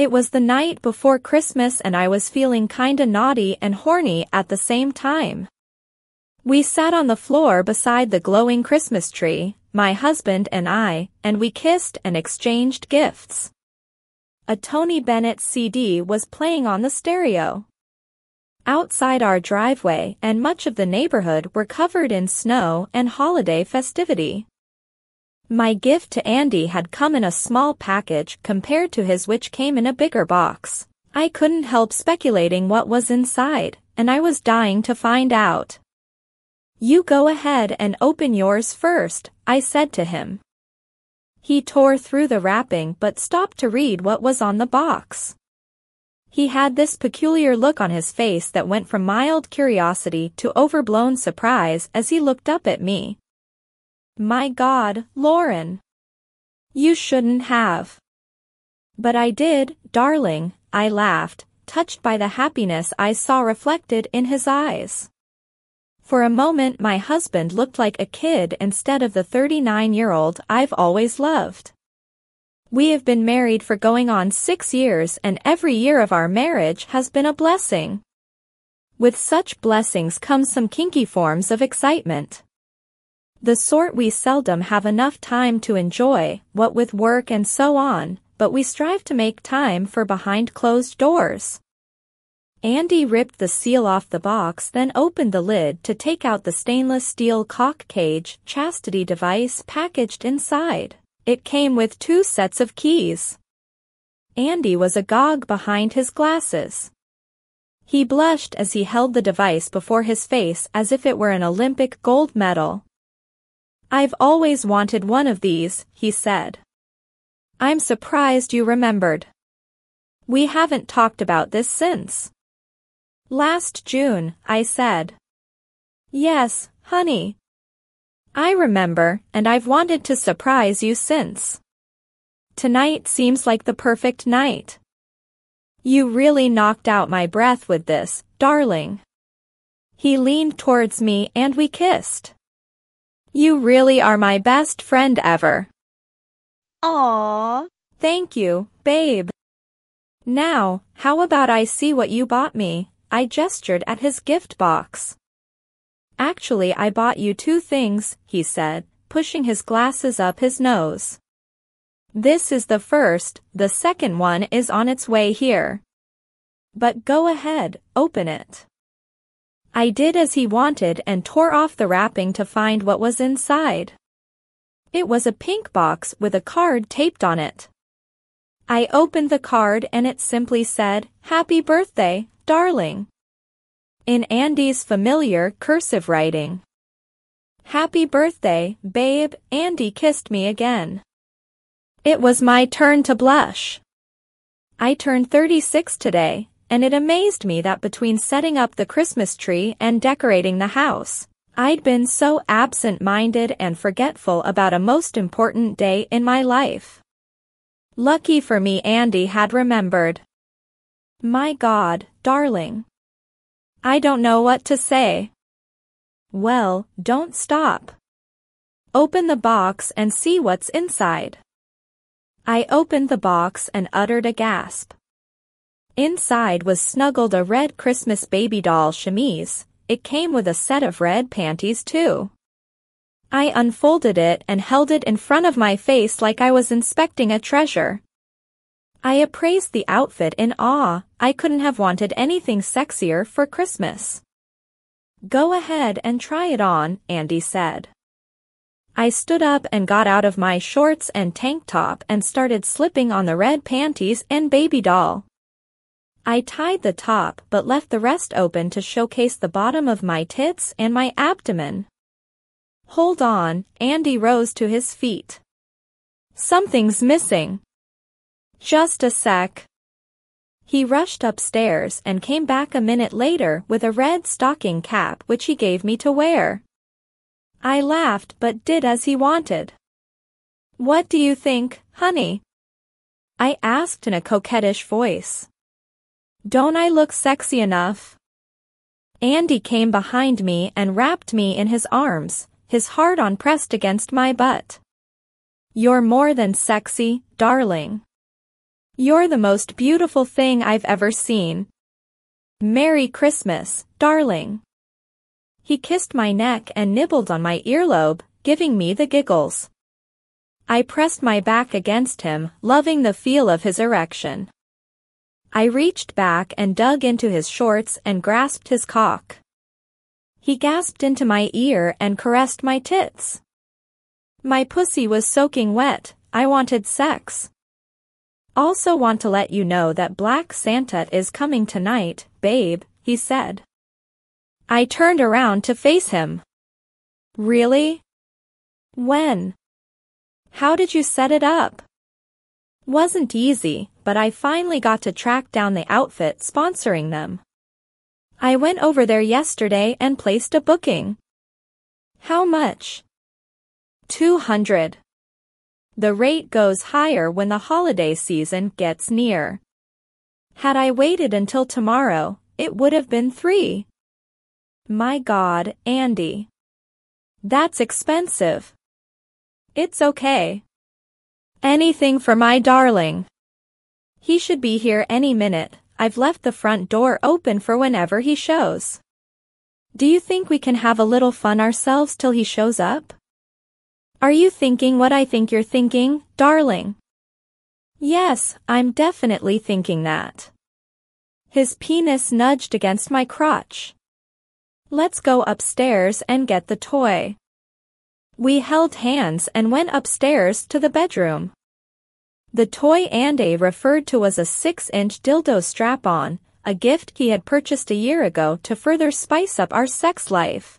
It was the night before Christmas and I was feeling kinda naughty and horny at the same time. We sat on the floor beside the glowing Christmas tree, my husband and I, and we kissed and exchanged gifts. A Tony Bennett CD was playing on the stereo. Outside our driveway and much of the neighborhood were covered in snow and holiday festivity. My gift to Andy had come in a small package compared to his which came in a bigger box. I couldn't help speculating what was inside, and I was dying to find out. You go ahead and open yours first, I said to him. He tore through the wrapping but stopped to read what was on the box. He had this peculiar look on his face that went from mild curiosity to overblown surprise as he looked up at me. My God, Lauren. You shouldn't have. But I did, darling, I laughed, touched by the happiness I saw reflected in his eyes. For a moment my husband looked like a kid instead of the 39-year-old I've always loved. We have been married for going on six years and every year of our marriage has been a blessing. With such blessings come some kinky forms of excitement. The sort we seldom have enough time to enjoy, what with work and so on, but we strive to make time for behind closed doors. Andy ripped the seal off the box then opened the lid to take out the stainless steel cock cage chastity device packaged inside. It came with two sets of keys. Andy was agog behind his glasses. He blushed as he held the device before his face as if it were an Olympic gold medal. I've always wanted one of these, he said. I'm surprised you remembered. We haven't talked about this since. Last June, I said. Yes, honey. I remember, and I've wanted to surprise you since. Tonight seems like the perfect night. You really knocked out my breath with this, darling. He leaned towards me and we kissed. You really are my best friend ever. Aww. Thank you, babe. Now, how about I see what you bought me? I gestured at his gift box. Actually I bought you two things, he said, pushing his glasses up his nose. This is the first, the second one is on its way here. But go ahead, open it. I did as he wanted and tore off the wrapping to find what was inside. It was a pink box with a card taped on it. I opened the card and it simply said, Happy birthday, darling. In Andy's familiar cursive writing. Happy birthday, babe, Andy kissed me again. It was my turn to blush. I turned 36 today, and it amazed me that between setting up the Christmas tree and decorating the house, I'd been so absent-minded and forgetful about a most important day in my life. Lucky for me Andy had remembered. My God, darling. I don't know what to say. Well, don't stop. Open the box and see what's inside. I opened the box and uttered a gasp. Inside was snuggled a red Christmas baby doll chemise. It came with a set of red panties too. I unfolded it and held it in front of my face like I was inspecting a treasure. I appraised the outfit in awe. I couldn't have wanted anything sexier for Christmas. Go ahead and try it on, Andy said. I stood up and got out of my shorts and tank top and started slipping on the red panties and baby doll. I tied the top but left the rest open to showcase the bottom of my tits and my abdomen. Hold on, Andy rose to his feet. Something's missing. Just a sec. He rushed upstairs and came back a minute later with a red stocking cap which he gave me to wear. I laughed but did as he wanted. What do you think, honey? I asked in a coquettish voice. Don't I look sexy enough? Andy came behind me and wrapped me in his arms, his heart on pressed against my butt. You're more than sexy, darling. You're the most beautiful thing I've ever seen. Merry Christmas, darling. He kissed my neck and nibbled on my earlobe, giving me the giggles. I pressed my back against him, loving the feel of his erection. I reached back and dug into his shorts and grasped his cock. He gasped into my ear and caressed my tits. My pussy was soaking wet, I wanted sex. Also want to let you know that Black Santa is coming tonight, babe, he said. I turned around to face him. Really? When? How did you set it up? Wasn't easy, but I finally got to track down the outfit sponsoring them. I went over there yesterday and placed a booking. How much? 200. The rate goes higher when the holiday season gets near. Had I waited until tomorrow, it would have been three. My God, Andy. That's expensive. It's okay. Anything for my darling. He should be here any minute. I've left the front door open for whenever he shows. Do you think we can have a little fun ourselves till he shows up? Are you thinking what I think you're thinking, darling? Yes, I'm definitely thinking that. His penis nudged against my crotch. Let's go upstairs and get the toy. We held hands and went upstairs to the bedroom. The toy Andy referred to was a 6-inch dildo strap-on, a gift he had purchased a year ago to further spice up our sex life.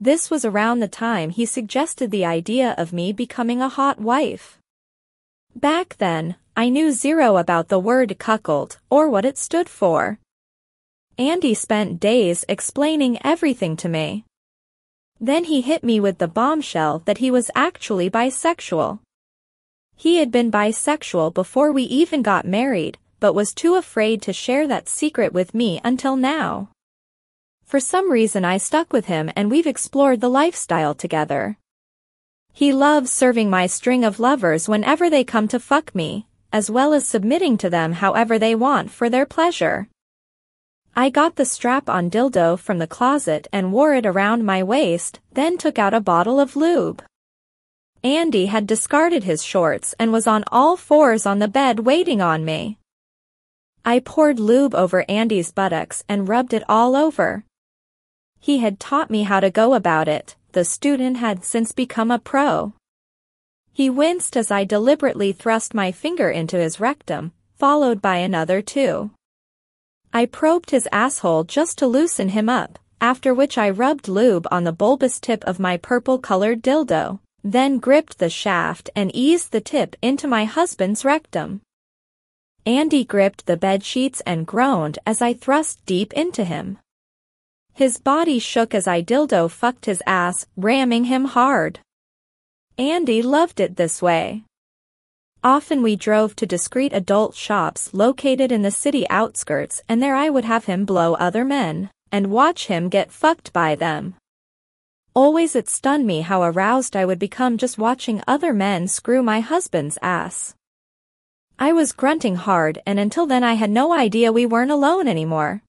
This was around the time he suggested the idea of me becoming a hot wife. Back then, I knew zero about the word cuckold or what it stood for. Andy spent days explaining everything to me. Then he hit me with the bombshell that he was actually bisexual. He had been bisexual before we even got married, but was too afraid to share that secret with me until now. For some reason I stuck with him and we've explored the lifestyle together. He loves serving my string of lovers whenever they come to fuck me, as well as submitting to them however they want for their pleasure. I got the strap-on dildo from the closet and wore it around my waist, then took out a bottle of lube. Andy had discarded his shorts and was on all fours on the bed waiting on me. I poured lube over Andy's buttocks and rubbed it all over. He had taught me how to go about it, the student had since become a pro. He winced as I deliberately thrust my finger into his rectum, followed by another two. I probed his asshole just to loosen him up, after which I rubbed lube on the bulbous tip of my purple-colored dildo, then gripped the shaft and eased the tip into my husband's rectum. Andy gripped the bed sheets and groaned as I thrust deep into him. His body shook as I dildo fucked his ass, ramming him hard. Andy loved it this way. Often we drove to discreet adult shops located in the city outskirts and there I would have him blow other men, and watch him get fucked by them. Always it stunned me how aroused I would become just watching other men screw my husband's ass. I was grunting hard and until then I had no idea we weren't alone anymore.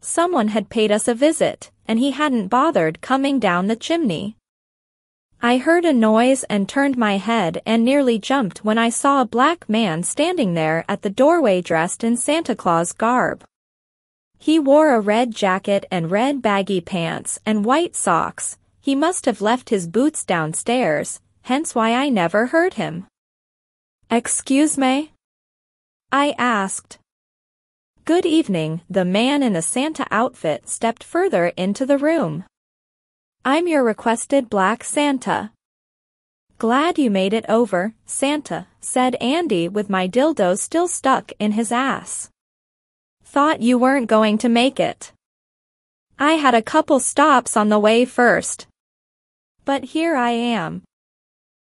Someone had paid us a visit, and he hadn't bothered coming down the chimney. I heard a noise and turned my head and nearly jumped when I saw a black man standing there at the doorway dressed in Santa Claus garb. He wore a red jacket and red baggy pants and white socks. He must have left his boots downstairs, hence why I never heard him. Excuse me? I asked, Good evening, the man in the Santa outfit stepped further into the room. I'm your requested Black Santa. Glad you made it over, Santa, said Andy with my dildo still stuck in his ass. Thought you weren't going to make it. I had a couple stops on the way first. But here I am.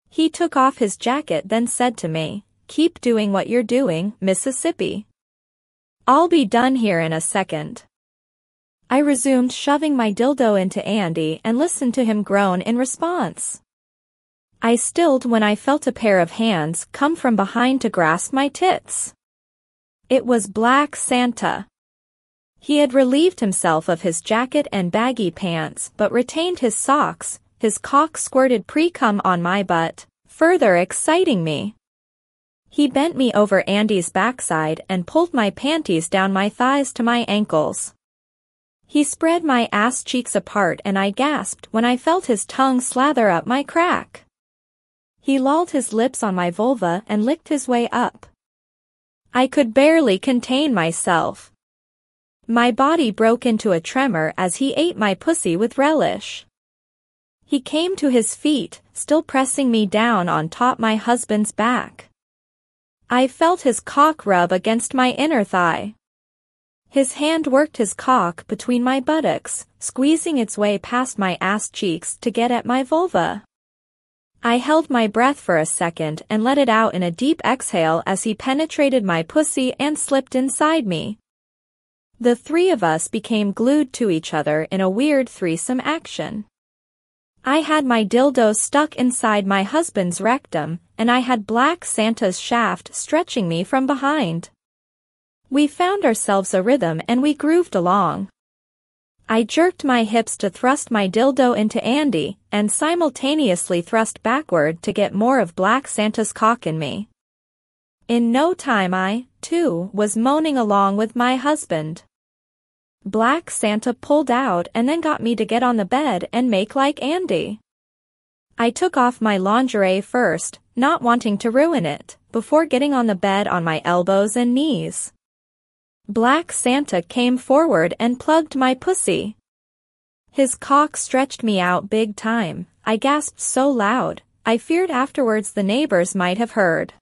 He took off his jacket then said to me, keep doing what you're doing, Mississippi. I'll be done here in a second. I resumed shoving my dildo into Andy and listened to him groan in response. I stilled when I felt a pair of hands come from behind to grasp my tits. It was Black Santa. He had relieved himself of his jacket and baggy pants but retained his socks, his cock squirted pre-cum on my butt, further exciting me. He bent me over Andy's backside and pulled my panties down my thighs to my ankles. He spread my ass cheeks apart and I gasped when I felt his tongue slather up my crack. He lolled his lips on my vulva and licked his way up. I could barely contain myself. My body broke into a tremor as he ate my pussy with relish. He came to his feet, still pressing me down on top my husband's back. I felt his cock rub against my inner thigh. His hand worked his cock between my buttocks, squeezing its way past my ass cheeks to get at my vulva. I held my breath for a second and let it out in a deep exhale as he penetrated my pussy and slipped inside me. The three of us became glued to each other in a weird threesome action. I had my dildo stuck inside my husband's rectum, and I had Black Santa's shaft stretching me from behind. We found ourselves a rhythm and we grooved along. I jerked my hips to thrust my dildo into Andy, and simultaneously thrust backward to get more of Black Santa's cock in me. In no time I, too, was moaning along with my husband. Black Santa pulled out and then got me to get on the bed and make like Andy. I took off my lingerie first, not wanting to ruin it, before getting on the bed on my elbows and knees. Black Santa came forward and plugged my pussy. His cock stretched me out big time. I gasped so loud, I feared afterwards the neighbors might have heard.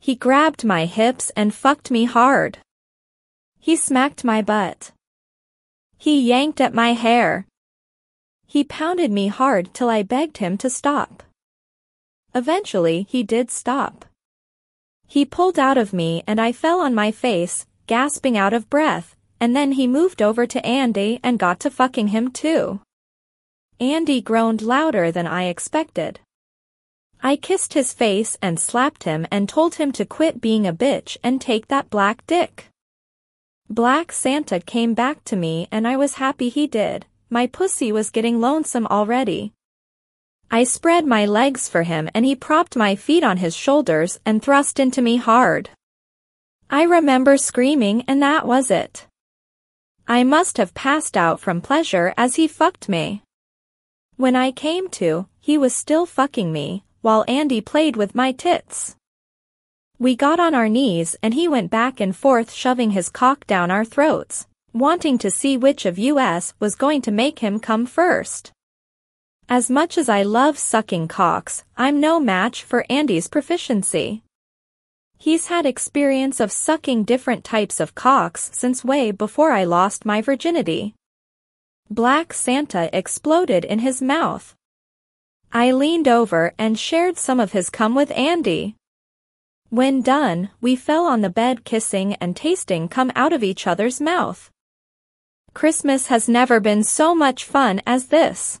He grabbed my hips and fucked me hard. He smacked my butt. He yanked at my hair. He pounded me hard till I begged him to stop. Eventually he did stop. He pulled out of me and I fell on my face, gasping out of breath, and then he moved over to Andy and got to fucking him too. Andy groaned louder than I expected. I kissed his face and slapped him and told him to quit being a bitch and take that black dick. Black Santa came back to me and I was happy he did. My pussy was getting lonesome already. I spread my legs for him and he propped my feet on his shoulders and thrust into me hard. I remember screaming and that was it. I must have passed out from pleasure as he fucked me. When I came to, he was still fucking me, while Andy played with my tits. We got on our knees and he went back and forth shoving his cock down our throats, wanting to see which of us was going to make him come first. As much as I love sucking cocks, I'm no match for Andy's proficiency. He's had experience of sucking different types of cocks since way before I lost my virginity. Black Santa exploded in his mouth. I leaned over and shared some of his cum with Andy. When done, we fell on the bed kissing and tasting cum out of each other's mouth. Christmas has never been so much fun as this.